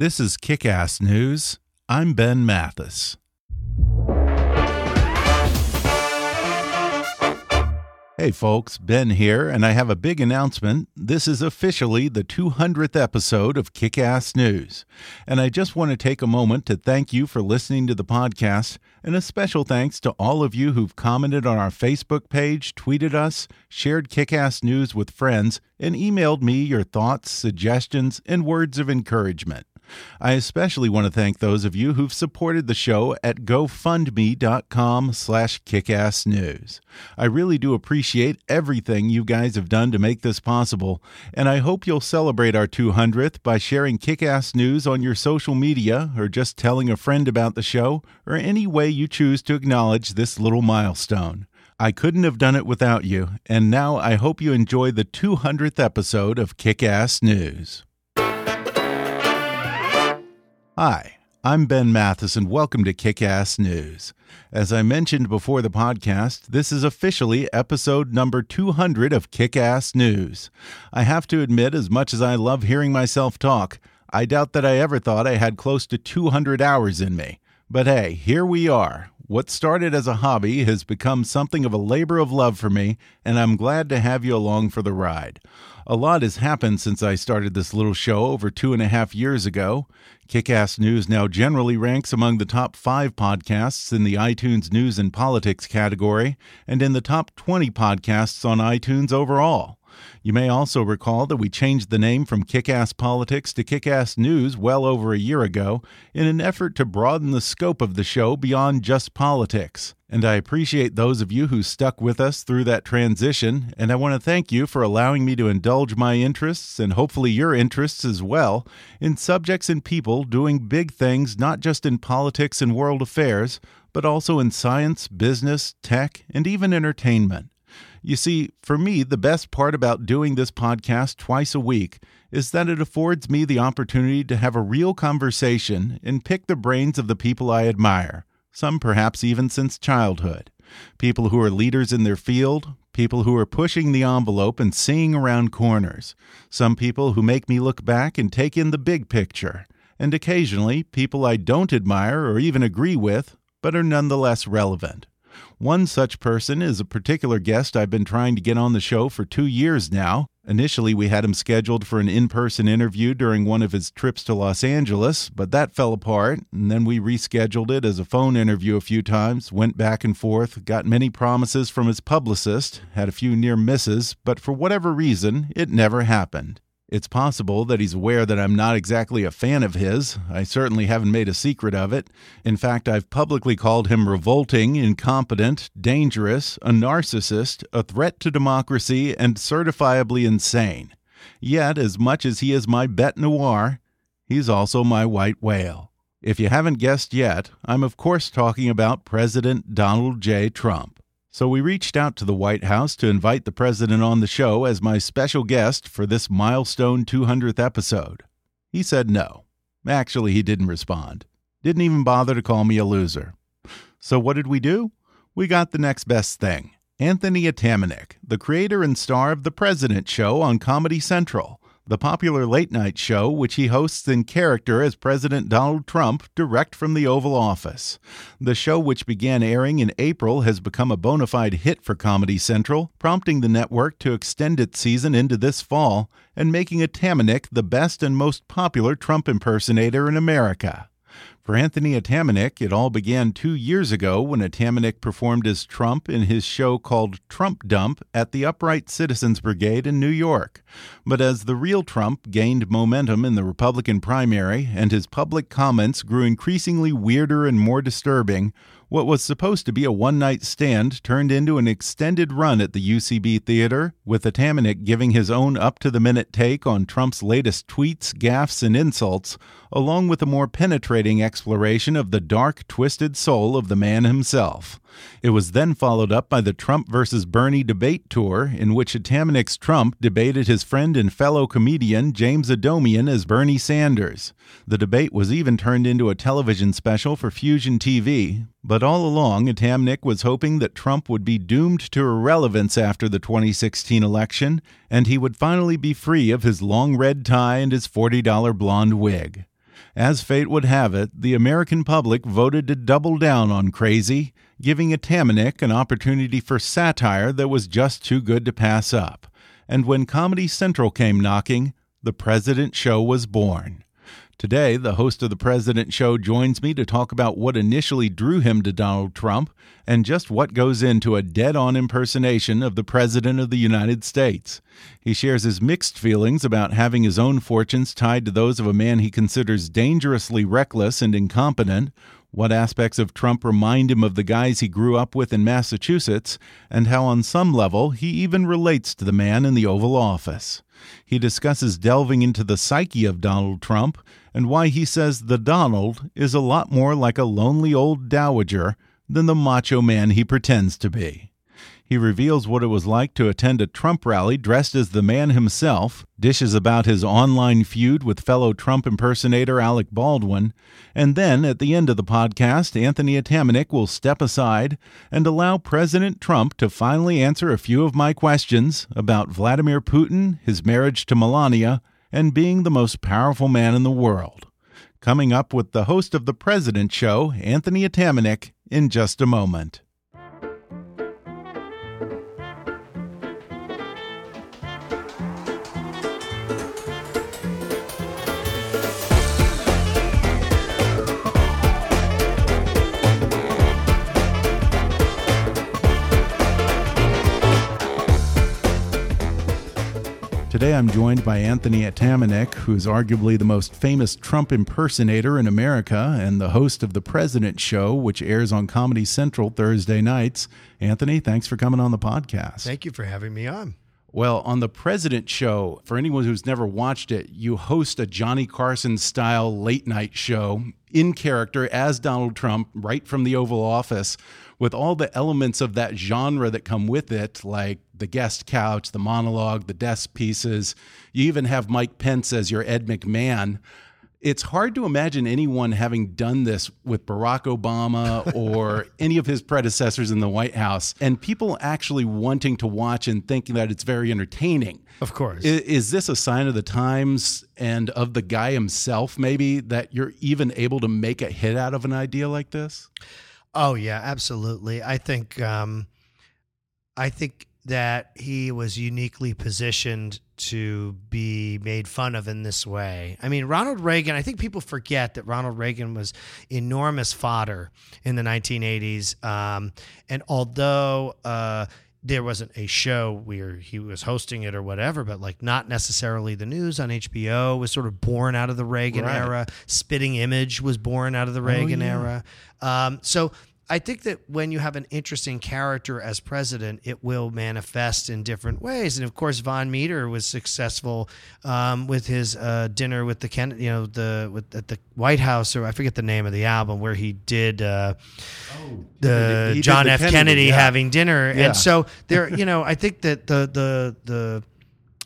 This is Kick Ass News. I'm Ben Mathis. Hey folks, Ben here, and I have a big announcement. This is officially the 200th episode of Kick Ass News. And I just want to take a moment to thank you for listening to the podcast, and a special thanks to all of you who've commented on our Facebook page, tweeted us, shared Kick Ass News with friends, and emailed me your thoughts, suggestions, and words of encouragement. I especially want to thank those of you who've supported the show at gofundme.com slash kickassnews. I really do appreciate everything you guys have done to make this possible, and I hope you'll celebrate our 200th by sharing Kickass News on your social media or just telling a friend about the show or any way you choose to acknowledge this little milestone. I couldn't have done it without you, and now I hope you enjoy the 200th episode of Kickass News. Hi, I'm Ben Mathis, and welcome to Kick Ass News. As I mentioned before the podcast, this is officially episode number 200 of Kick Ass News. I have to admit, as much as I love hearing myself talk, I doubt that I ever thought I had close to 200 hours in me. But hey, here we are. What started as a hobby has become something of a labor of love for me, and I'm glad to have you along for the ride. A lot has happened since I started this little show over two and a half years ago. Kickass News now generally ranks among the top five podcasts in the iTunes News and Politics category and in the top 20 podcasts on iTunes overall. You may also recall that we changed the name from Kickass Politics to Kickass News well over a year ago in an effort to broaden the scope of the show beyond just politics. And I appreciate those of you who stuck with us through that transition, and I want to thank you for allowing me to indulge my interests and hopefully your interests as well in subjects and people doing big things not just in politics and world affairs, but also in science, business, tech, and even entertainment. You see, for me, the best part about doing this podcast twice a week is that it affords me the opportunity to have a real conversation and pick the brains of the people I admire, some perhaps even since childhood. People who are leaders in their field, people who are pushing the envelope and seeing around corners, some people who make me look back and take in the big picture, and occasionally people I don't admire or even agree with, but are nonetheless relevant. One such person is a particular guest I've been trying to get on the show for two years now. Initially, we had him scheduled for an in person interview during one of his trips to Los Angeles, but that fell apart, and then we rescheduled it as a phone interview a few times, went back and forth, got many promises from his publicist, had a few near misses, but for whatever reason, it never happened. It's possible that he's aware that I'm not exactly a fan of his. I certainly haven't made a secret of it. In fact, I've publicly called him revolting, incompetent, dangerous, a narcissist, a threat to democracy, and certifiably insane. Yet, as much as he is my bete noir, he's also my white whale. If you haven't guessed yet, I'm of course talking about President Donald J. Trump. So we reached out to the White House to invite the president on the show as my special guest for this milestone 200th episode. He said no. Actually, he didn't respond. Didn't even bother to call me a loser. So what did we do? We got the next best thing. Anthony Atamanuik, the creator and star of The President Show on Comedy Central the popular late night show, which he hosts in character as President Donald Trump, direct from the Oval Office. The show, which began airing in April, has become a bona fide hit for Comedy Central, prompting the network to extend its season into this fall and making Atamanuik the best and most popular Trump impersonator in America. For Anthony Atamanuik, it all began two years ago when Atamanuik performed as Trump in his show called Trump Dump at the Upright Citizens Brigade in New York. But as the real Trump gained momentum in the Republican primary and his public comments grew increasingly weirder and more disturbing, what was supposed to be a one night stand turned into an extended run at the UCB Theater, with Atamanuik giving his own up to the minute take on Trump's latest tweets, gaffes, and insults, along with a more penetrating exploration of the dark, twisted soul of the man himself. It was then followed up by the Trump versus Bernie debate tour, in which Atamanuik's Trump debated his friend and fellow comedian James Adomian as Bernie Sanders. The debate was even turned into a television special for Fusion TV, but all along Atamanuik was hoping that Trump would be doomed to irrelevance after the 2016 election, and he would finally be free of his long red tie and his $40 blonde wig. As fate would have it, the American public voted to double down on Crazy, giving a Atamanuik an opportunity for satire that was just too good to pass up. And when Comedy Central came knocking, The President Show was born. Today, the host of The President Show joins me to talk about what initially drew him to Donald Trump and just what goes into a dead on impersonation of the President of the United States. He shares his mixed feelings about having his own fortunes tied to those of a man he considers dangerously reckless and incompetent, what aspects of Trump remind him of the guys he grew up with in Massachusetts, and how, on some level, he even relates to the man in the Oval Office. He discusses delving into the psyche of Donald Trump and why he says the Donald is a lot more like a lonely old dowager than the macho man he pretends to be. He reveals what it was like to attend a Trump rally dressed as the man himself, dishes about his online feud with fellow Trump impersonator Alec Baldwin, and then at the end of the podcast, Anthony Atamanuik will step aside and allow President Trump to finally answer a few of my questions about Vladimir Putin, his marriage to Melania, and being the most powerful man in the world. Coming up with the host of The President Show, Anthony Atamanuik, in just a moment. Today I'm joined by Anthony Atamanuik, who is arguably the most famous Trump impersonator in America and the host of The President Show, which airs on Comedy Central Thursday nights. Anthony, thanks for coming on the podcast. Thank you for having me on. Well, on the President Show, for anyone who's never watched it, you host a Johnny Carson style late night show in character as Donald Trump, right from the Oval Office, with all the elements of that genre that come with it, like the guest couch, the monologue, the desk pieces. You even have Mike Pence as your Ed McMahon it's hard to imagine anyone having done this with Barack Obama or any of his predecessors in the White House, and people actually wanting to watch and thinking that it's very entertaining. Of course. Is, is, this a sign of the times and of the guy himself, maybe, that you're even able to make a hit out of an idea like this? Oh, yeah, absolutely. I think. Um, I think that he was uniquely positioned to be made fun of in this way. I mean, Ronald Reagan, I think people forget that Ronald Reagan was enormous fodder in the 1980s. Um, and although uh, there wasn't a show where he was hosting it or whatever, but like not necessarily the news on HBO was sort of born out of the Reagan right. era. Spitting Image was born out of the oh, Reagan oh, yeah. era. Um, so I think that when you have an interesting character as president, it will manifest in different ways. And of course, Vaughn Meader was successful um, with his uh, dinner with the Ken, you know, the with at the White House, or I forget the name of the album where he did uh, oh, the he John did the F. Kennedy, Kennedy yeah. having dinner. Yeah. And so there, you know, I think that the the the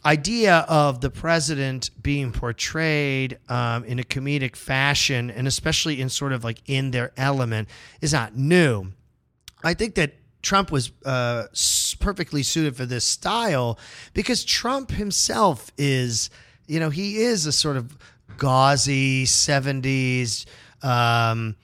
idea of the president being portrayed um, in a comedic fashion, and especially in sort of like in their element, is not new. I think that Trump was uh, perfectly suited for this style because Trump himself is, you know, he is a sort of gauzy 70s. Um,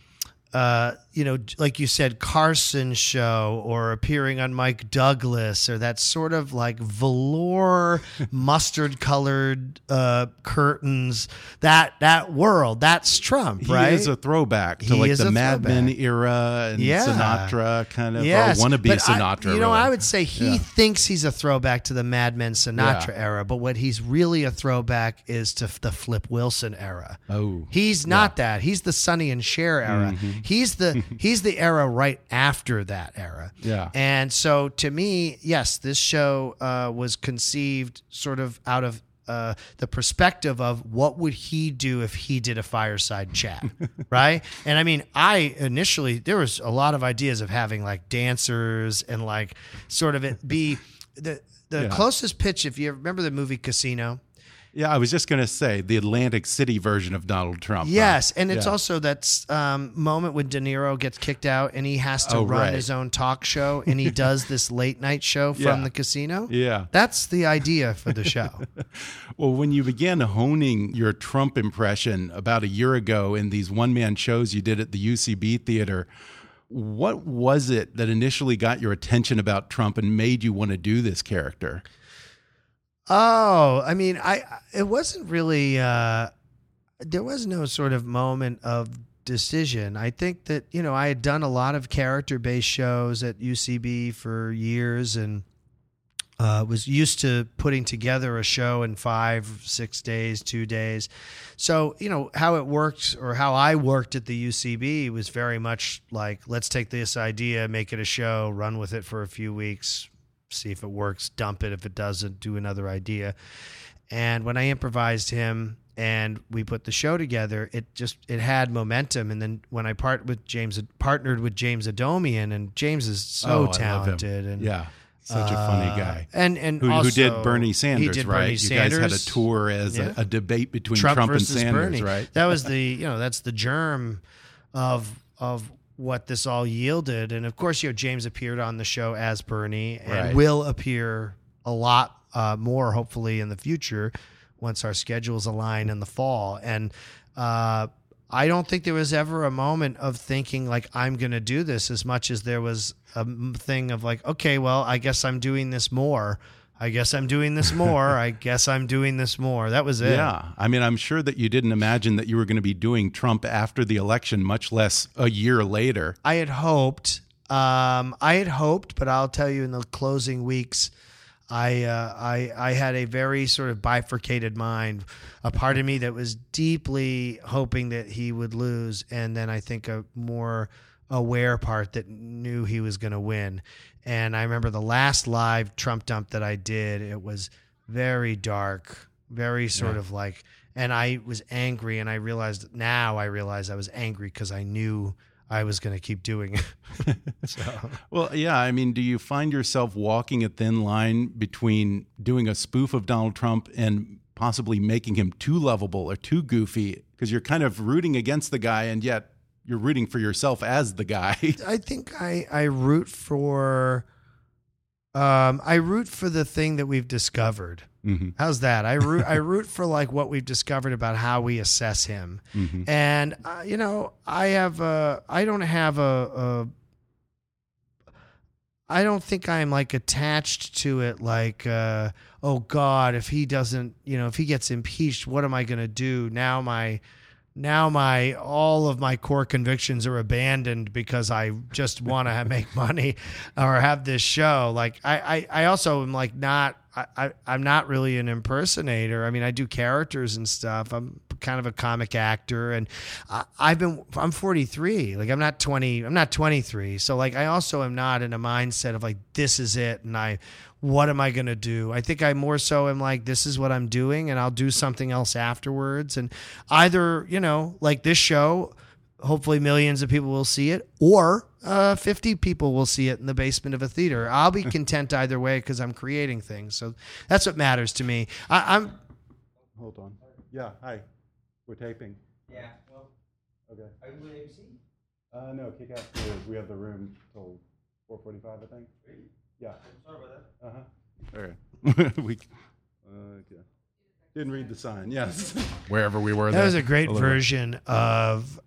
uh, you know, like you said, Carson show or appearing on Mike Douglas or that sort of like velour, mustard colored uh, curtains. That that world, that's Trump, he right? He is a throwback to he like the Mad Men era and yeah. Sinatra kind of, yes. or wannabe but Sinatra. I, you know, really. I would say he yeah. thinks he's a throwback to the Mad Men Sinatra yeah. era, but what he's really a throwback is to the Flip Wilson era. Oh, he's not that. He's the Sonny and Cher era. Mm-hmm. He's the he's the era right after that era. Yeah. And so to me, yes, this show uh, was conceived sort of out of uh, the perspective of what would he do if he did a fireside chat, right? And I mean, I initially there was a lot of ideas of having like dancers and like sort of it be the the yeah. closest pitch. If you remember the movie Casino, Yeah, I was just going to say the Atlantic City version of Donald Trump. Yes, and it's Yeah. also that um, moment when De Niro gets kicked out and he has to Oh, run right. his own talk show and he does this late night show from Yeah. the casino. Yeah. That's the idea for the show. Well, when you began honing your Trump impression about a year ago in these one man shows you did at the UCB theater, what was it that initially got your attention about Trump and made you want to do this character? Oh, I mean, I it wasn't really uh there was no sort of moment of decision. I think that, you know, I had done a lot of character-based shows at UCB for years and uh, was used to putting together a show in five, six days, two days. So, you know, how it worked or how I worked at the UCB was very much like, let's take this idea, make it a show, run with it for a few weeks, see if it works, dump it. If it doesn't, do another idea. And when I improvised him and we put the show together, it just it had momentum. And then when I part with James, partnered with James Adomian, and James is so Oh, I love him. talented and Yeah, such a funny uh, guy. and and Who, who did Bernie he Sanders, did right? Bernie you Sanders. guys had a tour as Yeah. a, a debate between Trump, and versus Sanders, Bernie. right? That was the you know that's the germ of of what this all yielded, and of course you know James appeared on the show as Bernie and Right. will appear a lot uh, more hopefully in the future once our schedules align in the fall and. Uh, I don't think there was ever a moment of thinking like I'm going to do this as much as there was a thing of like, okay, well, I guess I'm doing this more. I guess I'm doing this more. I guess I'm doing this more. That was it. Yeah. I mean, I'm sure that you didn't imagine that you were going to be doing Trump after the election, much less a year later. I had hoped. Um, I had hoped, but I'll tell you, in the closing weeks, I uh, I I had a very sort of bifurcated mind. A part of me that was deeply hoping that he would lose, and then I think a more aware part that knew he was going to win. And I remember the last live Trump dump that I did. It was very dark, very sort Yeah. of like, and I was angry, and I realized now I realized I was angry because I knew I was going to keep doing it. so. Well, yeah. I mean, do you find yourself walking a thin line between doing a spoof of Donald Trump and possibly making him too lovable or too goofy? Because you're kind of rooting against the guy, and yet you're rooting for yourself as the guy. I think I I root for um I root for the thing that we've discovered. hmm How's that? I root I root for like what we've discovered about how we assess him. hmm And uh, you know, I have a I don't have a, a I don't think I'm like attached to it like uh oh god, if he doesn't, you know, if he gets impeached, what am I going to do? Now my now my all of my core convictions are abandoned because I just want to make money or have this show. Like I, I, I also am like not I, I'm not really an impersonator. I mean I do characters and stuff. I'm kind of a comic actor and I, I've been I'm 43. Like I'm not 20. I'm not 23. So like I also am not in a mindset of like this is it and I what am I going to do? I think I more so am like, this is what I'm doing, and I'll do something else afterwards. And either, you know, like this show, hopefully millions of people will see it, or uh, 50 people will see it in the basement of a theater. I'll be content either way because I'm creating things. So that's what matters to me. I, I'm. Hold on. Yeah. Hi. We're taping. Yeah, well, Okay. are you with ABC? Uh, no, kick ass News. We have the room till 4:45, I think. Yeah. Sorry about that. Uh huh. All right. we uh, okay. didn't read the sign. Yes. Wherever we were. That there. was a great little bit. version of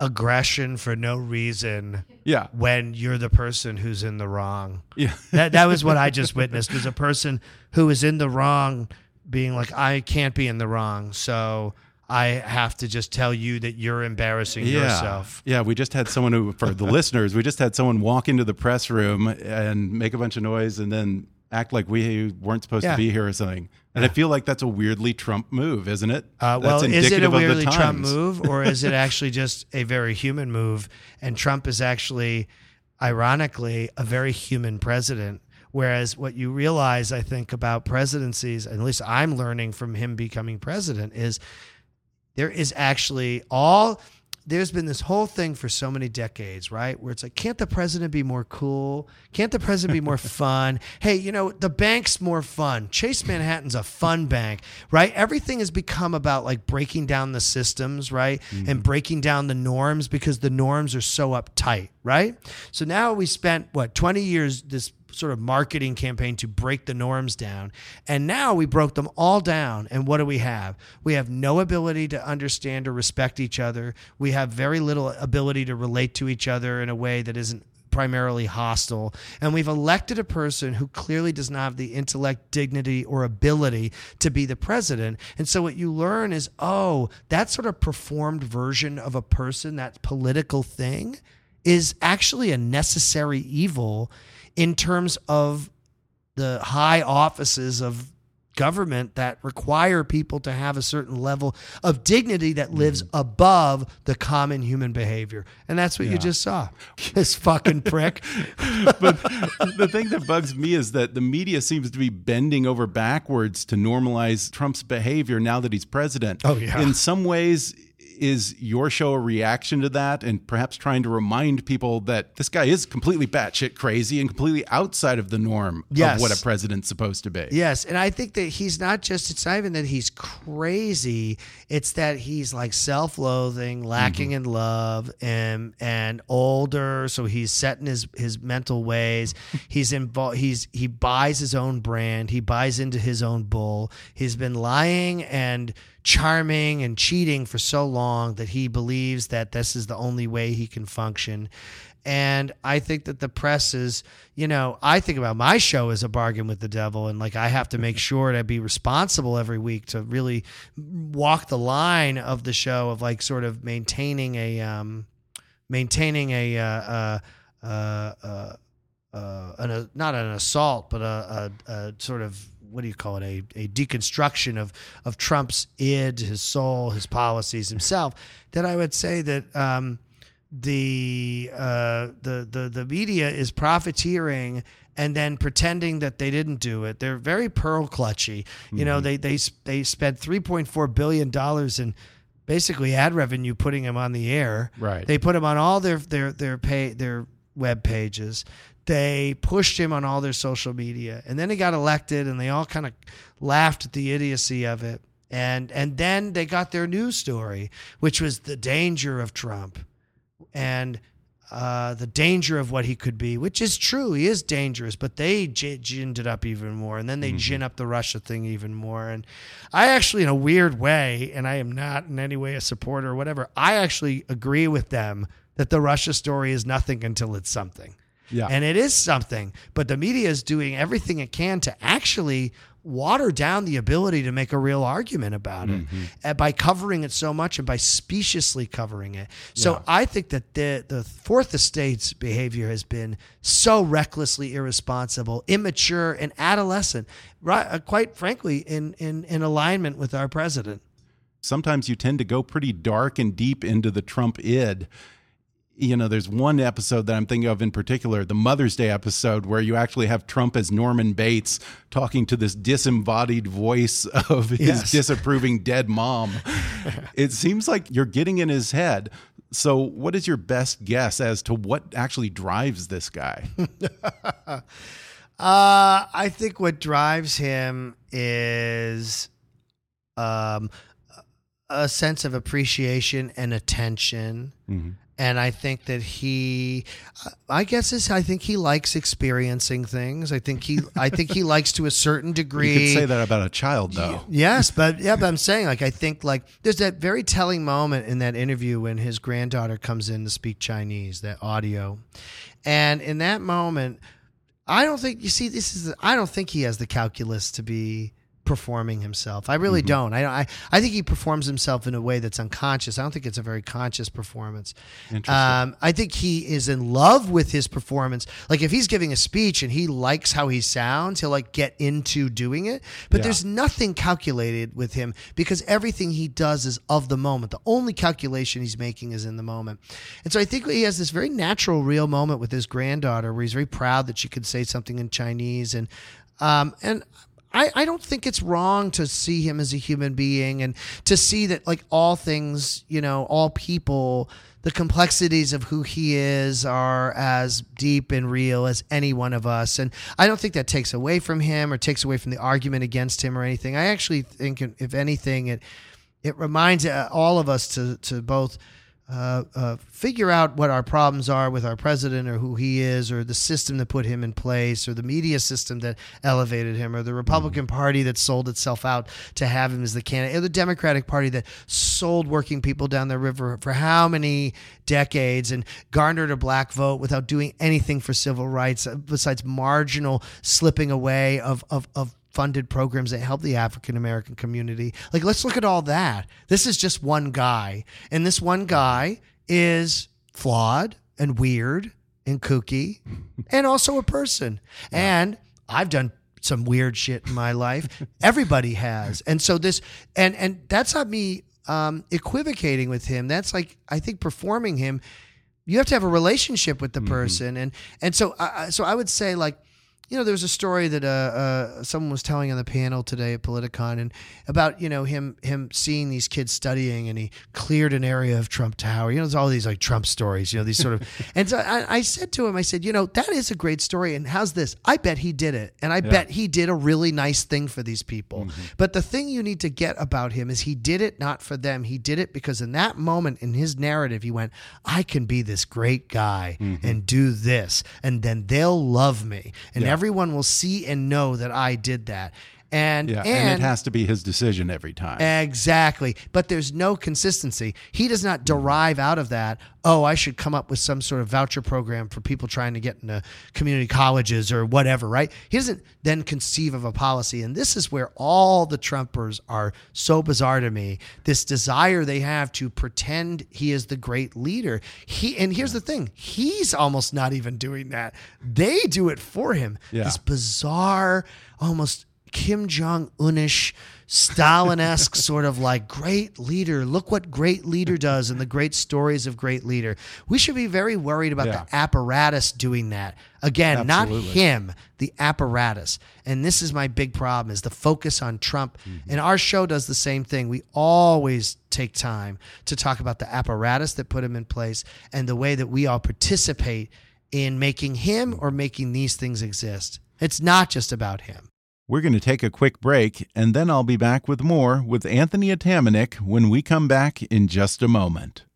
aggression for no reason Yeah. when you're the person who's in the wrong. Yeah. that that was what I just witnessed was a person who is in the wrong being like I can't be in the wrong so I have to just tell you that you're embarrassing yeah. yourself. Yeah, we just had someone who, for the listeners, we just had someone walk into the press room and make a bunch of noise and then act like we weren't supposed Yeah. to be here or something. And I feel like that's a weirdly Trump move, isn't it? Uh, well, That's is it a indicative of the weirdly Trump move or is it actually just a very human move? And Trump is actually, ironically, a very human president. Whereas what you realize, I think, about presidencies, at least I'm learning from him becoming president, is there is actually all there's been this whole thing for so many decades, right? Where it's like, can't the president be more cool? Can't the president be more fun? Hey, you know, the bank's more fun. Chase Manhattan's a fun bank, right? Everything has become about like breaking down the systems, right? And mm-hmm. breaking down the norms because the norms are so uptight, right? So now we spent what 20 years this sort of marketing campaign to break the norms down. And now we broke them all down. And what do we have? We have no ability to understand or respect each other. We have very little ability to relate to each other in a way that isn't primarily hostile. And we've elected a person who clearly does not have the intellect, dignity, or ability to be the president. And so what you learn is oh, that sort of performed version of a person, that political thing, is actually a necessary evil in terms of the high offices of government that require people to have a certain level of dignity that lives mm-hmm. above the common human behavior. And that's what you just saw. This fucking prick. but the thing that bugs me is that the media seems to be bending over backwards to normalize Trump's behavior now that he's president. Oh, yeah. In some ways, is your show a reaction to that and perhaps trying to remind people that this guy is completely batshit crazy and completely outside of the norm Yes. of what a president's supposed to be? Yes, and I think that he's not just it's not even that he's crazy, it's that he's like self-loathing, lacking mm-hmm. in love and and older, so he's set in his his mental ways. He's involved he's he buys his own brand, he buys into his own bull. He's been lying and charming and cheating for so long that he believes that this is the only way he can function. And I think that the press is, you know, I think about my show as a bargain with the devil. And like, I have to make sure to be responsible every week to really walk the line of the show of like sort of maintaining a, um, maintaining a, uh, uh, uh, uh, uh, an, a, not an assault, but a, a, a sort of what do you call it? A, a deconstruction of of Trump's id, his soul, his policies, himself. That I would say that um, the uh, the the the media is profiteering and then pretending that they didn't do it. They're very pearl clutchy. You know, they they they spent three point four billion dollars in basically ad revenue putting him on the air. Right. They put him on all their their their pay their web pages. They pushed him on all their social media, and then he got elected, and they all kind of laughed at the idiocy of it. And and then they got their news story, which was the danger of Trump, and uh, the danger of what he could be, which is true. He is dangerous, but they gi- ginned it up even more, and then they gin up the Russia thing even more. And I actually, in a weird way, and I am not in any way a supporter or whatever, I actually agree with them that the Russia story is nothing until it's something. Yeah. And it is something, but the media is doing everything it can to actually water down the ability to make a real argument about it uh, by covering it so much and by speciously covering it. So Yeah. I think that the the fourth estate's behavior has been so recklessly irresponsible, immature, and adolescent, right, uh, quite frankly, in, in, in alignment with our president. sometimes you tend to go pretty dark and deep into the Trump id. You know, there's one episode that I'm thinking of in particular, the Mother's Day episode, where you actually have Trump as Norman Bates talking to this disembodied voice of his Yes. disapproving dead mom. it seems like you're getting in his head. So, what is your best guess as to what actually drives this guy? Uh, I think what drives him is um, a sense of appreciation and attention. And I think that he, I guess is I think he likes experiencing things. I think he, I think he likes to a certain degree. You could say that about a child, though. Yes, but yeah, but I'm saying like I think like there's that very telling moment in that interview when his granddaughter comes in to speak Chinese, that audio. And in that moment, I don't think you see this is I don't think he has the calculus to be performing himself. I really don't. I, I I think he performs himself in a way that's unconscious. I don't think it's a very conscious performance. Interesting. Um, I think he is in love with his performance. Like if he's giving a speech and he likes how he sounds, he'll like get into doing it. But Yeah. there's nothing calculated with him because everything he does is of the moment. The only calculation he's making is in the moment. And so I think he has this very natural, real moment with his granddaughter where he's very proud that she could say something in Chinese and um, and I, I don't think it's wrong to see him as a human being and to see that like all things, you know, all people, the complexities of who he is are as deep and real as any one of us. And I don't think that takes away from him or takes away from the argument against him or anything. I actually think, if anything, it it reminds all of us to to both uh, uh, figure out what our problems are with our president or who he is or the system that put him in place or the media system that elevated him or the Republican Party that sold itself out to have him as the candidate or the Democratic Party that sold working people down the river for how many decades and garnered a black vote without doing anything for civil rights uh, besides marginal slipping away of, of, of funded programs that help the African American community. Like, let's look at all that. This is just one guy. And this one guy is flawed and weird and kooky and also a person. And I've done some weird shit in my life. Everybody has. And so this, and, and that's not me um, equivocating with him. That's like, I think performing him. You have to have a relationship with the person. And, and so, I so I would say like, you know, there was a story that uh, uh, someone was telling on the panel today at Politicon, and about you know him him seeing these kids studying, and he cleared an area of Trump Tower. You know, there's all these like Trump stories. You know, these sort of. and so I, I, said to him, I said, you know, that is a great story, and how's this? I bet he did it, and I yeah. bet he did a really nice thing for these people. Mm-hmm. But the thing you need to get about him is he did it not for them. He did it because in that moment in his narrative, he went, I can be this great guy mm-hmm. and do this, and then they'll love me, and. Yeah everyone will see and know that I did that. And, yeah, and, and, it has to be his decision every time. Exactly. But there's no consistency. He does not derive out of that, oh, I should come up with some sort of voucher program for people trying to get into community colleges or whatever, right? He doesn't then conceive of a policy. And this is where all the Trumpers are so bizarre to me. This desire they have to pretend he is the great leader. He and here's the thing, he's almost not even doing that. They do it for him. Yeah. This bizarre, almost Kim Jong Unish, Stalin esque sort of like great leader. Look what great leader does and the great stories of great leader. We should be very worried about yeah. the apparatus doing that. Again, Absolutely. not him, the apparatus. And this is my big problem is the focus on Trump. Mm-hmm. And our show does the same thing. We always take time to talk about the apparatus that put him in place and the way that we all participate in making him or making these things exist. It's not just about him. We're going to take a quick break, and then I'll be back with more with Anthony Atamanuik when we come back in just a moment.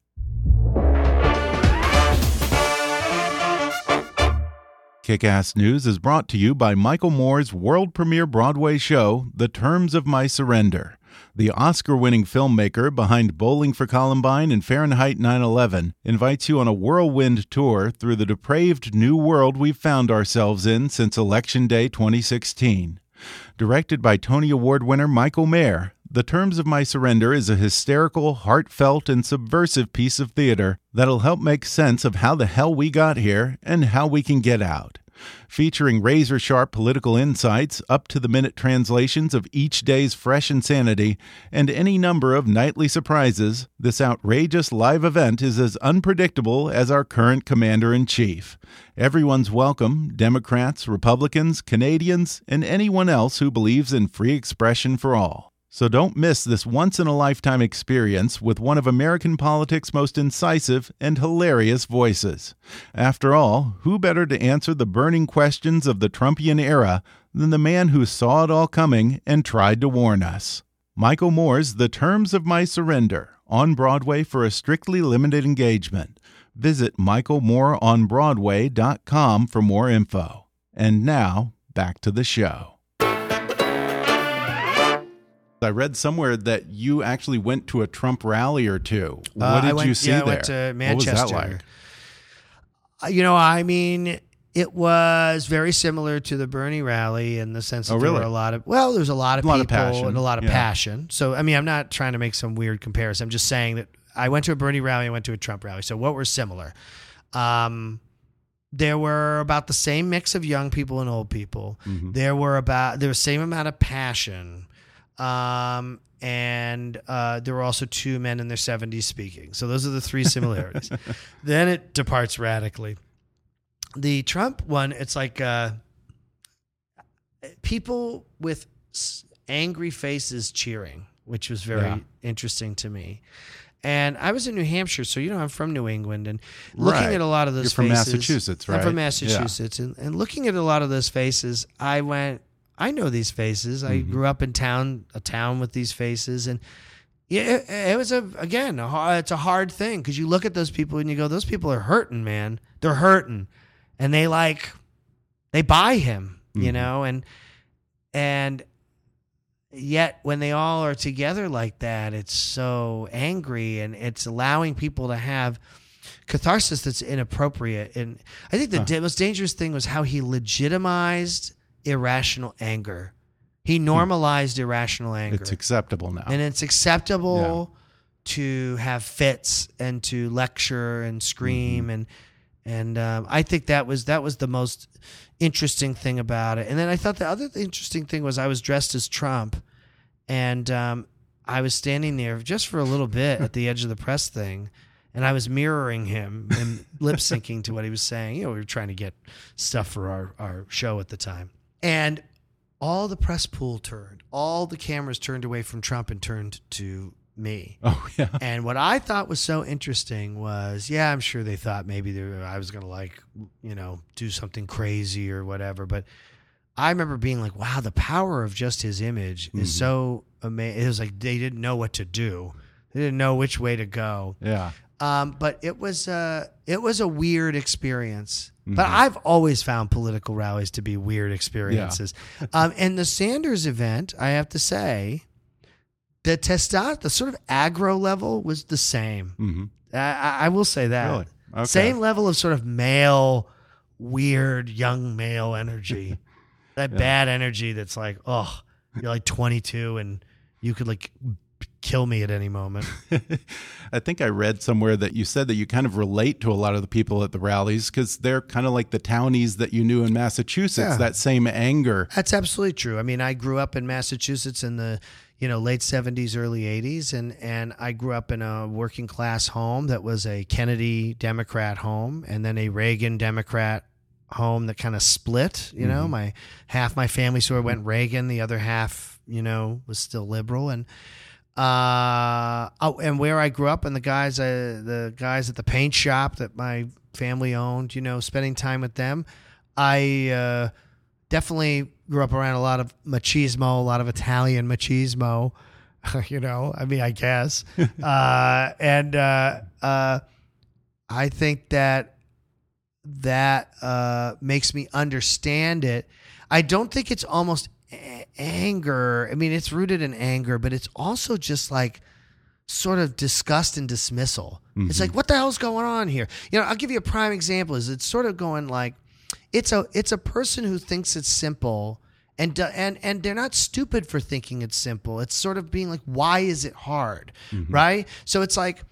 Kick Ass News is brought to you by Michael Moore's world premiere Broadway show, The Terms of My Surrender. The Oscar winning filmmaker behind Bowling for Columbine and Fahrenheit 9 11 invites you on a whirlwind tour through the depraved new world we've found ourselves in since Election Day 2016. Directed by Tony Award winner Michael Mayer, The Terms of My Surrender is a hysterical, heartfelt, and subversive piece of theater that'll help make sense of how the hell we got here and how we can get out. Featuring razor sharp political insights, up to the minute translations of each day's fresh insanity, and any number of nightly surprises, this outrageous live event is as unpredictable as our current commander in chief. Everyone's welcome Democrats, Republicans, Canadians, and anyone else who believes in free expression for all. So don't miss this once in a lifetime experience with one of American politics' most incisive and hilarious voices. After all, who better to answer the burning questions of the Trumpian era than the man who saw it all coming and tried to warn us? Michael Moore's The Terms of My Surrender on Broadway for a strictly limited engagement. Visit michaelmooreonbroadway.com for more info. And now, back to the show. I read somewhere that you actually went to a Trump rally or two. What uh, did went, you see yeah, there? I went to Manchester. What was that like? Uh, you know, I mean, it was very similar to the Bernie rally in the sense that oh, there really? were a lot of well, there's a lot of a lot people of and a lot of yeah. passion. So, I mean, I'm not trying to make some weird comparison. I'm just saying that I went to a Bernie rally, I went to a Trump rally. So, what were similar? Um, there were about the same mix of young people and old people. Mm-hmm. There were about there was the same amount of passion. Um, and uh, there were also two men in their 70s speaking. So those are the three similarities. then it departs radically. The Trump one, it's like uh, people with angry faces cheering, which was very Yeah. interesting to me. And I was in New Hampshire, so you know I'm from New England, and looking Right. at a lot of those You're from faces, Massachusetts, I'm right? from Yeah. Massachusetts, and, and looking at a lot of those faces, I went, I know these faces. I Mm-hmm. grew up in town, a town with these faces, and yeah, it, it was a again, a hard, it's a hard thing because you look at those people and you go, those people are hurting, man. They're hurting, and they like, they buy him, you Mhm. know, and and yet when they all are together like that, it's so angry and it's allowing people to have catharsis that's inappropriate. And I think the Huh. most dangerous thing was how he legitimized irrational anger. He normalized irrational anger It's acceptable now. and it's acceptable to have fits and to lecture and scream Mm-hmm. and and um, I think that was that was the most interesting thing about it. And then I thought the other interesting thing was I was dressed as Trump, and um, I was standing there just for a little bit at the edge of the press thing. And I was mirroring him and lip syncing to what he was saying. You know, we were trying to get stuff for our, our show at the time. And all the press pool turned, all the cameras turned away from Trump and turned to me. oh yeah. And what I thought was so interesting was, yeah, I'm sure they thought maybe they were, I was going to like, you know, do something crazy or whatever. But I remember being like, wow, the power of just his image is Mhm. so amazing. It was like they didn't know what to do. They didn't know which way to go. Yeah. Um, but it was uh, it was a weird experience. But Mhm. I've always found political rallies to be weird experiences. um, and the Sanders event, I have to say, the testosterone, the sort of aggro level was the same. hmm I, I I will say that. Really? Okay. Same level of sort of male, weird young male energy. that Yeah. bad energy that's like, oh, you're like 22 and you could like kill me at any moment. I think I read somewhere that you said that you kind of relate to a lot of the people at the rallies because they're kind of like the townies that you knew in Massachusetts. Yeah. That same anger. That's absolutely true. I mean, I grew up in Massachusetts in the you know late seventies, early eighties, and and I grew up in a working class home that was a Kennedy Democrat home, and then a Reagan Democrat home that kind of split. You know, Mhm. my half my family sort of went Reagan, the other half you know was still liberal, and uh oh, and where I grew up, and the guys, uh, the guys at the paint shop that my family owned, you know, spending time with them, I. uh definitely grew up around a lot of machismo, a lot of Italian machismo. you know, I mean, I guess, uh, and uh, uh, I think that that uh, makes me understand it. I don't think it's almost a- anger. I mean, it's rooted in anger, but it's also just like sort of disgust and dismissal. It's Mhm. like, what the hell's going on here? You know, I'll give you a prime example. Is it's sort of going like, it's a it's a person who thinks it's simple and and and they're not stupid for thinking it's simple. It's sort of being like, why is it hard, right? So it's like.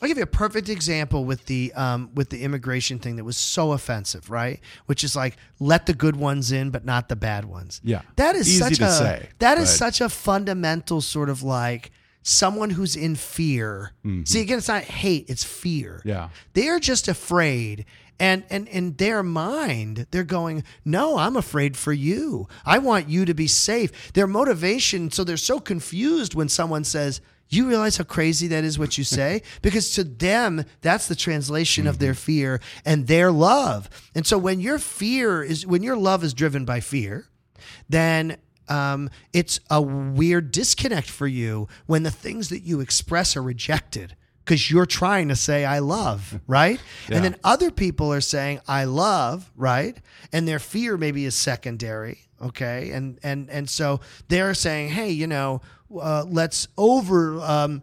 I'll give you a perfect example with the um, with the immigration thing that was so offensive, right? Which is like let the good ones in, but not the bad ones. Yeah. That is Easy such a say, that is such a fundamental sort of like someone who's in fear. See again, it's not hate; it's fear. Mm-hmm. Yeah. They are just afraid. And, and in their mind, they're going, No, I'm afraid for you. I want you to be safe. Their motivation, so they're so confused when someone says, You realize how crazy that is what you say? because to them, that's the translation of their fear and their love. And so when your fear is, when your love is driven by fear, then um, it's a weird disconnect for you when the things that you express are rejected because you're trying to say I love, right? Yeah. And then other people are saying I love, right? And their fear maybe is secondary, okay? And and and so they're saying, hey, you know, uh, let's over. Um,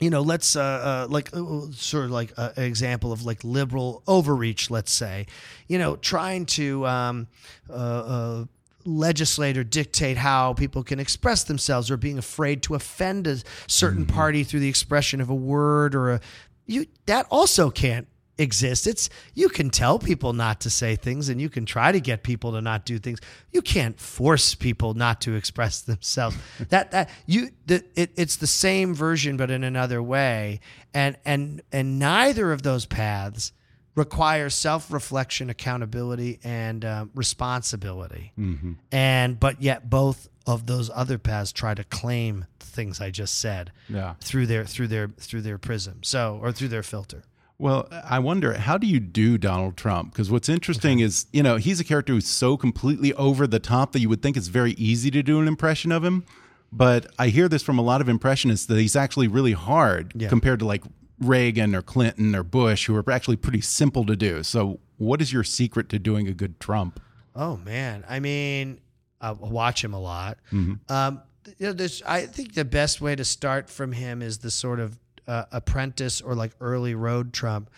you know, let's uh, uh, like uh, sort of like uh, an example of like liberal overreach. Let's say, you know, trying to um, uh, uh, legislate or dictate how people can express themselves, or being afraid to offend a certain party through the expression of a word or a you that also can't exist. It's you can tell people not to say things and you can try to get people to not do things. You can't force people not to express themselves. that that you the, it, it's the same version but in another way. And and and neither of those paths requires self-reflection, accountability, and um, responsibility. hmm And but yet both of those other paths try to claim the things I just said Yeah. through their through their through their prism. So or through their filter. Well, I wonder how do you do Donald Trump? Because what's interesting is, you know, he's a character who's so completely over the top that you would think it's very easy to do an impression of him. But I hear this from a lot of impressionists that he's actually really hard Yeah. compared to like Reagan or Clinton or Bush, who are actually pretty simple to do. So, what is your secret to doing a good Trump? Oh man, I mean, I watch him a lot. Mhm. Um, you know, I think the best way to start from him is the sort of uh, apprentice or like early road Trump.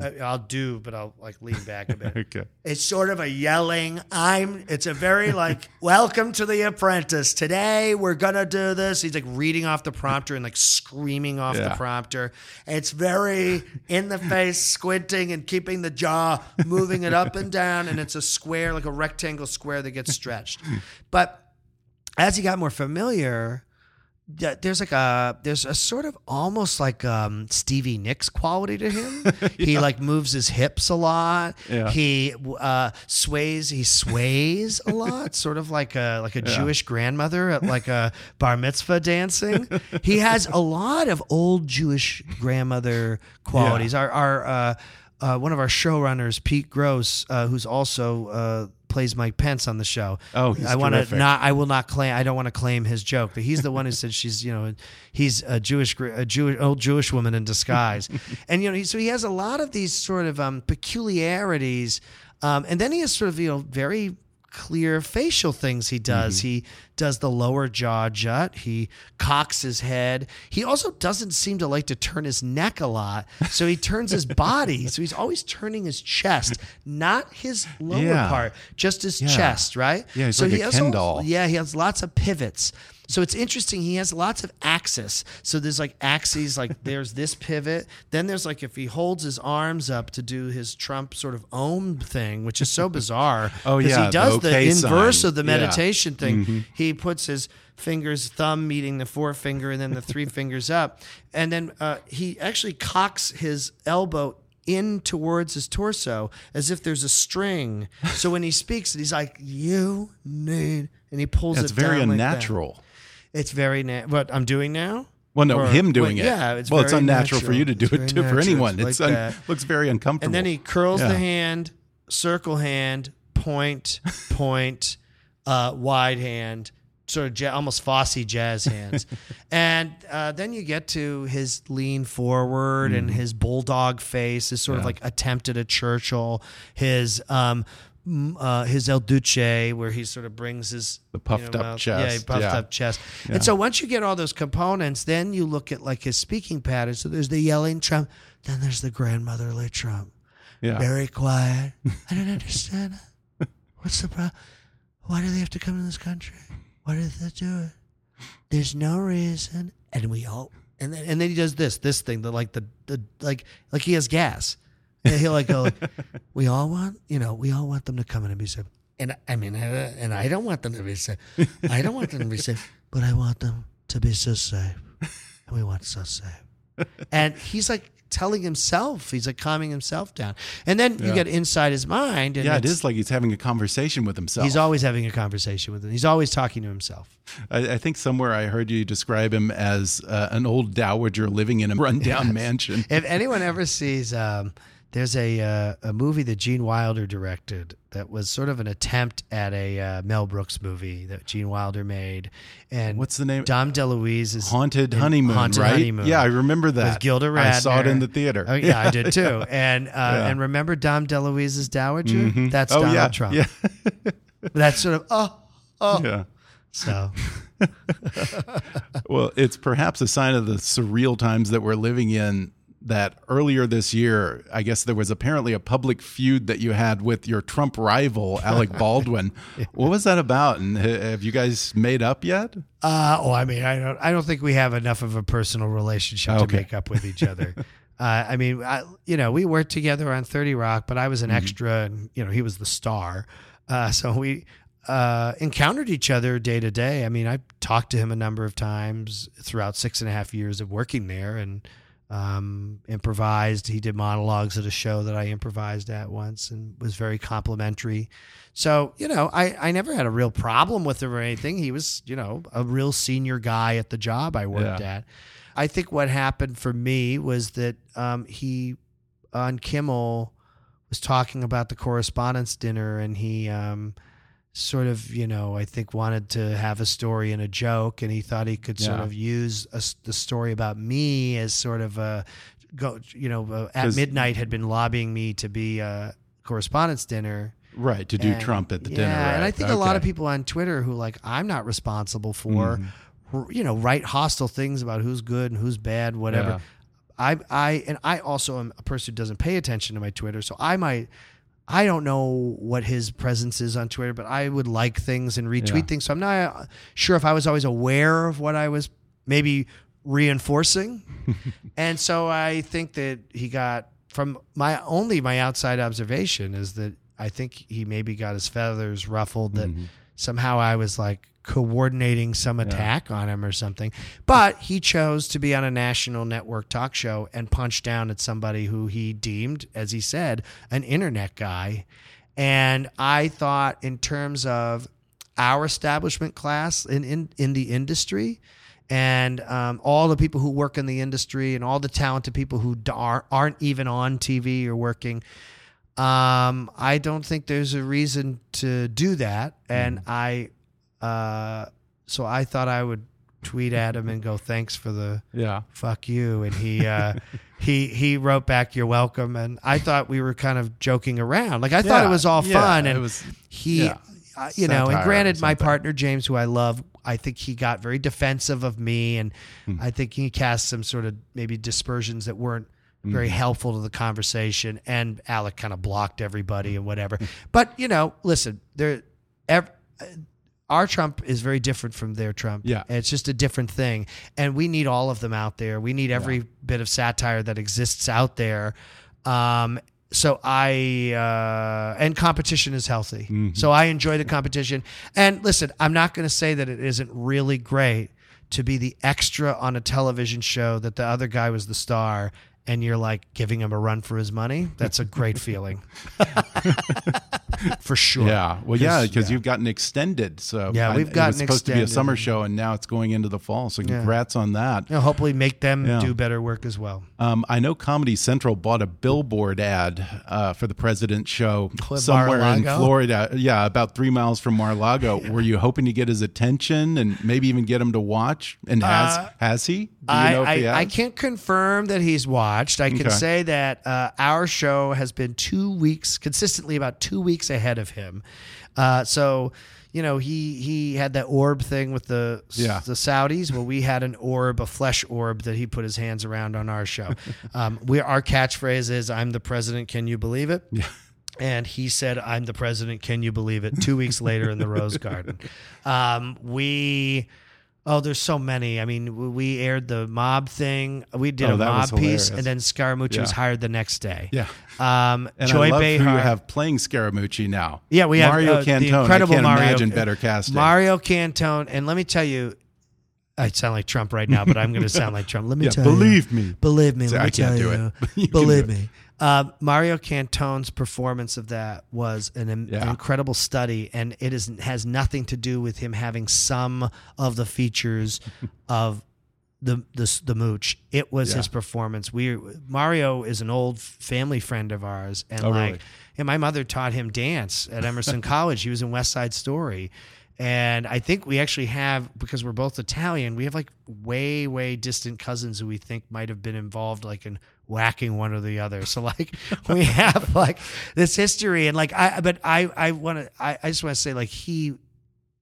Uh, I'll do, but I'll like lean back a bit. Okay. It's sort of a yelling. I'm. It's a very like, welcome to the apprentice. Today we're gonna do this. He's like reading off the prompter and like screaming off Yeah. the prompter. It's very in the face, squinting and keeping the jaw moving it up and down. And it's a square, like a rectangle square that gets stretched. But as he got more familiar, yeah, there's like a there's a sort of almost like um, Stevie Nicks quality to him. He like moves his hips a lot. Yeah. He uh, sways. He sways a lot, sort of like a like a Jewish grandmother at like a bar mitzvah dancing. He has a lot of old Jewish grandmother qualities. Our our uh, uh, one of our showrunners, Pete Grosz, uh, who's also uh, plays Mike Pence on the show. Oh, he's I want to not. I will not claim. I don't want to claim his joke, but he's the one who said she's. You know, he's a Jewish, a Jewish, old Jewish woman in disguise, and you know, he, so he has a lot of these sort of um, peculiarities, um, and then he has sort of you know very clear facial things he does. Mm-hmm. He does the lower jaw jut. He cocks his head. He also doesn't seem to like to turn his neck a lot. So he turns his body. So he's always turning his chest, not his lower Yeah. part, just his Yeah. chest, right? Yeah, he's so like he a has Ken all- doll. yeah, he has lots of pivots. So it's interesting. He has lots of axis. So there's like axes, like there's this pivot. Then there's like if he holds his arms up to do his Trump sort of ohm thing, which is so bizarre. oh yeah, Because he does the the, inverse sign. of the Yeah. Mm-hmm. meditation thing. He puts his fingers, thumb meeting the forefinger, and then the three fingers up, and then uh, he actually cocks his elbow in towards his torso as if there's a string. So when he speaks, he's like, "You need," and he pulls That's it very down like that. It's very na- what I'm doing now. well, no, Or- him doing well, it. yeah, it's well, it's unnatural for you to do It's it too. For anyone, It's it's like un- looks very uncomfortable. And then he curls Yeah. the hand, circle hand, point, point, uh, wide hand, sort of ja- almost Fosse jazz hands. and uh, then you get to his lean forward and his bulldog face, his sort of Mm. Like attempt at a Churchill, his. Um, uh, his El Duce, where he sort of brings his The puffed you know, up mouth- yeah, chest, puffed yeah. up chest. Yeah. And so once you get all those components, then you look at like his speaking patterns. So there's the yelling Trump, then there's the grandmotherly Trump yeah. very quiet. I don't understand. What's the problem? Why do they have to come to this country? Why do they do it? There's no reason, and we all. And then, and then he does this this thing the like the the like like he has gas, and he'll like go like, we all want you know we all want them to come in and be safe. And I mean, uh, and I don't want them to be safe. I don't want them to be safe, but I want them to be so safe. And we want so safe. And he's like telling himself, he's like calming himself down. And then you get inside his mind. And yeah, it's- like he's having a conversation with himself. He's always having a conversation with him. He's always talking to himself. I, I think somewhere I heard you describe him as uh, an old dowager living in a rundown mansion. If anyone ever sees, um, there's a uh, a movie that Gene Wilder directed that was sort of an attempt at a uh, Mel Brooks movie that Gene Wilder made, and What's the name? Dom DeLuise is Haunted Honeymoon, Haunted right? Honeymoon. Yeah, I remember that. with Gilda Radner. I saw it in the theater. Oh yeah, I did too. And uh, Yeah. and remember Dom DeLuise's Dowager? Mhm. That's oh, Donald yeah, Trump. Yeah, That's sort of oh oh. yeah. So Well, it's perhaps a sign of the surreal times that we're living in that earlier this year, I guess there was apparently a public feud that you had with your Trump rival, Alec Baldwin. What was that about? And have you guys made up yet? Uh, oh, I mean, I don't, I don't think we have enough of a personal relationship Okay. to make up with each other. uh, I mean, I, you know, we worked together on Thirty Rock, but I was an Mm-hmm. extra, and you know, he was the star. Uh, so we uh, encountered each other day to day. I mean, I talked to him a number of times throughout six and a half years of working there, and um, improvised. He did monologues at a show that I improvised at once and was very complimentary. So, you know, I, I never had a real problem with him or anything. He was, you know, a real senior guy at the job I worked Yeah. at. I think what happened for me was that um, he on Kimmel was talking about the correspondence dinner and he um, sort of, you know, I think wanted to have a story and a joke and he thought he could sort Yeah. of use a the story about me as sort of a go, you know, uh, at midnight had been lobbying me to be a correspondence dinner. Right, to do And- Trump at the yeah, dinner. Right? and I think a lot of people on Twitter who like I'm not responsible for, Mm-hmm. you know, write hostile things about who's good and who's bad, whatever. Yeah. I I and I also am a person who doesn't pay attention to my Twitter, so I might. I don't know what his presence is on Twitter, but I would like things and retweet Yeah. things. So I'm not uh, sure if I was always aware of what I was maybe reinforcing. and so I think that he got from my only my outside observation is that I think he maybe got his feathers ruffled that Mm-hmm. somehow I was like coordinating some attack on him or something. But he chose to be on a national network talk show and punch down at somebody who he deemed, as he said, an internet guy. And I thought, in terms of our establishment class in, in, in the industry, and um, all the people who work in the industry and all the talented people who aren't, aren't even on TV or working. Um, I don't think there's a reason to do that. And I, uh, so I thought I would tweet at him and go, thanks for the Yeah. fuck you. And he, uh, he, he wrote back, you're welcome. And I thought we were kind of joking around. Like I thought it was all yeah, fun. it And was- he, yeah. uh, you know, and granted, my partner James, who I love, I think he got very defensive of me, and Hmm. I think he cast some sort of maybe dispersions that weren't very Hmm. helpful to the conversation. And Alec kind of blocked everybody and whatever. Hmm. but you know, listen, there, ev- our Trump is very different from their Trump. Yeah. It's just a different thing. And we need all of them out there. We need every bit of satire that exists out there. Um, so I, uh, and competition is healthy. Mm-hmm. So I enjoy the competition. And listen, I'm not going to say that it isn't really great to be the extra on a television show that the other guy was the star and you're like giving him a run for his money. That's a great feeling. for sure. Yeah. Well, yeah, because yeah. you've gotten extended. So Yeah, we've it was gotten supposed to be a summer show, and now it's going into the fall. So Yeah. congrats on that. You know, hopefully make them Yeah. do better work as well. Um, I know Comedy Central bought a billboard ad uh, for the President Show At somewhere in Florida. Yeah, about three miles from Mar-a-Lago. Were you hoping to get his attention and maybe even get him to watch? And has Uh, has he? Do you I, know if I, he has? I can't confirm that he's watched. I can Okay. say that uh, our show has been two weeks, consistently about two weeks ahead of him. Uh, so, you know, he he had that orb thing with the Yeah. the Saudis. Well, we had an orb, a flesh orb that he put his hands around on our show. um, we our catchphrase is "I'm the president. Can you believe it?" Yeah. And he said, "I'm the president. Can you believe it?" Two weeks later in the Rose Garden, um, we. Oh, there's so many. I mean, we aired the mob thing. We did Oh, a mob piece, and then Scaramucci was hired the next day. Yeah. Um, And Joy I love Behar. who you have playing Scaramucci now. Yeah, we have Mario uh, Cantone. the incredible I can't Mario. imagine better casting. Mario Cantone, and let me tell you, I sound like Trump right now, but I'm going to sound like Trump. Let me Yeah, tell believe you, me. believe me. Let I me can't tell do you, it, you believe me. it. Uh, Mario Cantone's performance of that was an, Yeah. incredible study, and it is has nothing to do with him having some of the features of the the the mooch. It was Yeah. his performance. We Mario is an old family friend of ours, and Oh, like, really? and my mother taught him dance at Emerson College. He was in West Side Story. And I think we actually have, because we're both Italian, we have like way, way distant cousins who we think might have been involved, like in whacking one or the other. So like we have like this history, and like I, but I, I want to, I, I just want to say like he,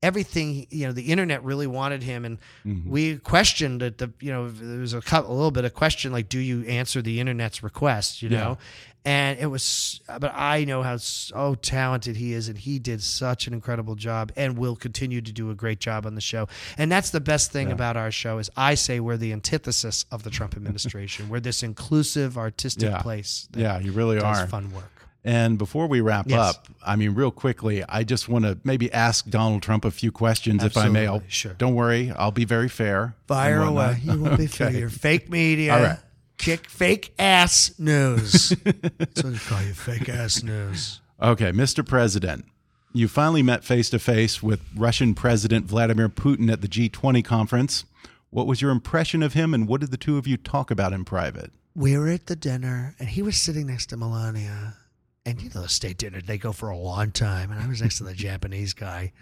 everything, you know, the internet really wanted him, and Mm-hmm. we questioned it. The you know there was a, couple, a little bit of question like, do you answer the internet's request? You Yeah. know, and it was but i know how so talented he is and he did such an incredible job and will continue to do a great job on the show and that's the best thing about our show is i say we're the antithesis of the trump administration we're this inclusive artistic Yeah. place Yeah, you really are. fun work And before we wrap Yes. up, I mean, real quickly, I just want to maybe ask Donald Trump a few questions, if I may. I'll, sure. Don't worry, I'll be very fair. fire uh, away you won't be Okay. fair. You're fake media All right. kick fake ass news. That's what they call you, fake ass news. Okay, Mr. President, you finally met face to face with Russian President Vladimir Putin at the G20 conference. What was your impression of him, and what did the two of you talk about in private? We were at the dinner, and he was sitting next to Melania. And you know, the state dinner, they go for a long time. And I was next to the Japanese guy.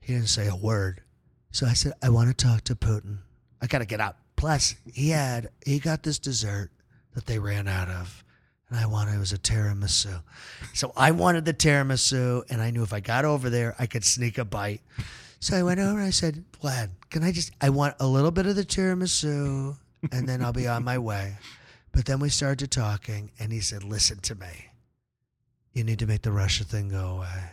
He didn't say a word. So I said, I want to talk to Putin. I got to get out. Plus, he had, he got this dessert that they ran out of. And I wanted, it was a tiramisu. So I wanted the tiramisu. And I knew if I got over there, I could sneak a bite. So I went over and I said, Vlad, can I just, I want a little bit of the tiramisu and then I'll be on my way. But then we started talking and he said, listen to me. You need to make the Russia thing go away.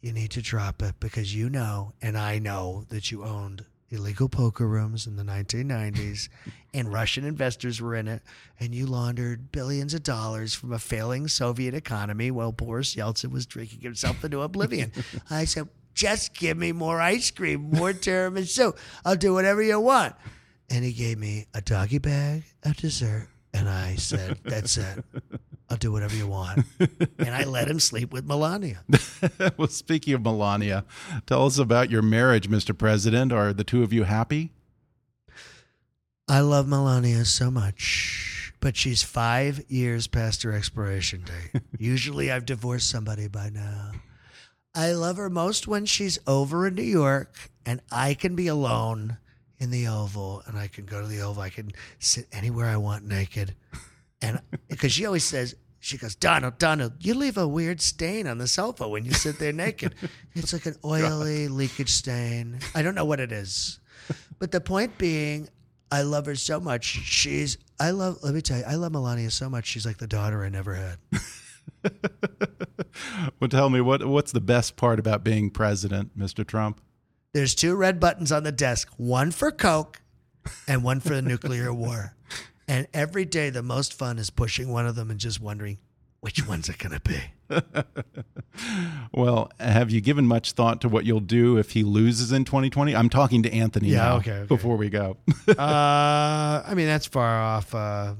You need to drop it because you know, and I know that you owned illegal poker rooms in the 1990s and Russian investors were in it and you laundered billions of dollars from a failing Soviet economy while Boris Yeltsin was drinking himself into oblivion. I said, just give me more ice cream, more tiramisu. I'll do whatever you want. And he gave me a doggy bag of dessert. And I said, That's it. I'll do whatever you want. And I let him sleep with Melania. well, speaking of Melania, tell us about your marriage, Mr. President. Are the two of you happy? I love Melania so much, but she's five years past her expiration date. Usually I've divorced somebody by now. I love her most when she's over in New York and I can be alone in the Oval and I can go to the Oval. I can sit anywhere I want naked. And because she always says, she goes, Donald, Donald, you leave a weird stain on the sofa when you sit there naked. It's like an oily leakage stain. I don't know what it is. But the point being, I love her so much. She's, I love, let me tell you, I love Melania so much. She's like the daughter I never had. well, tell me what what's the best part about being president, Mr. Trump? There's two red buttons on the desk, one for Coke and one for the nuclear war. And every day, the most fun is pushing one of them and just wondering which one's it going to be. well, have you given much thought to what you'll do if he loses in 2020? I'm talking to Anthony Yeah, now okay, okay. before we go. uh, I mean, that's far off. Uh,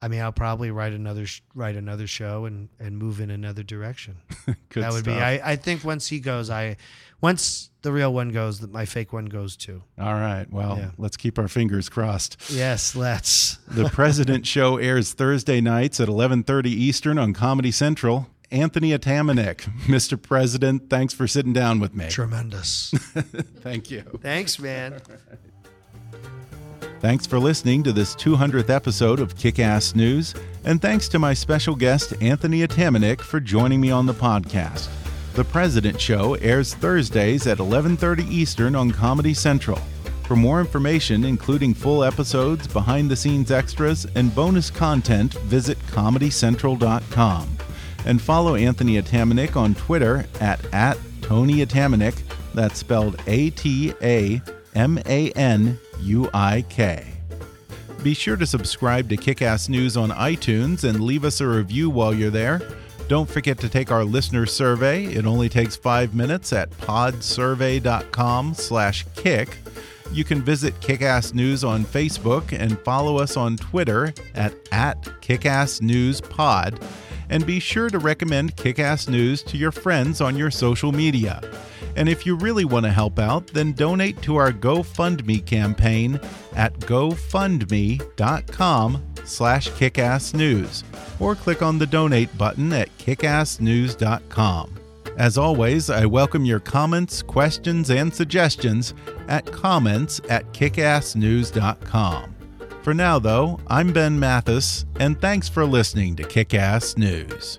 I mean, I'll probably write another sh- write another show and and move in another direction. That would be. I, I think once he goes, I once the real one goes, that my fake one goes too. All right. Well, Yeah. let's keep our fingers crossed. Yes, let's. The President Show airs Thursday nights at 11:30 Eastern on Comedy Central. Anthony Atamanuik, Mr. President, thanks for sitting down with me. Tremendous. Thank you. Thanks, man. Thanks for listening to this 200th episode of Kick Ass News, and thanks to my special guest, Anthony Atamanuik, for joining me on the podcast. The President Show airs Thursdays at 11:30 Eastern on Comedy Central. For more information, including full episodes, behind-the-scenes extras, and bonus content, visit comedycentral.com. And follow Anthony Atamanuik on Twitter at, at Tony Atamanuik. That's spelled A-T-A M A N U I K. Be sure to subscribe to Kickass News on iTunes and leave us a review while you're there. Don't forget to take our listener survey. It only takes five minutes at podsurvey.com/kick. You can visit Kickass News on Facebook and follow us on Twitter at, at KickassNewsPod. And be sure to recommend Kickass News to your friends on your social media. And if you really want to help out, then donate to our GoFundMe campaign at gofundme.com slash kickassnews or click on the donate button at kickassnews.com. As always, I welcome your comments, questions, and suggestions at comments at kickassnews.com. For now, though, I'm Ben Mathis, and thanks for listening to Kickass News.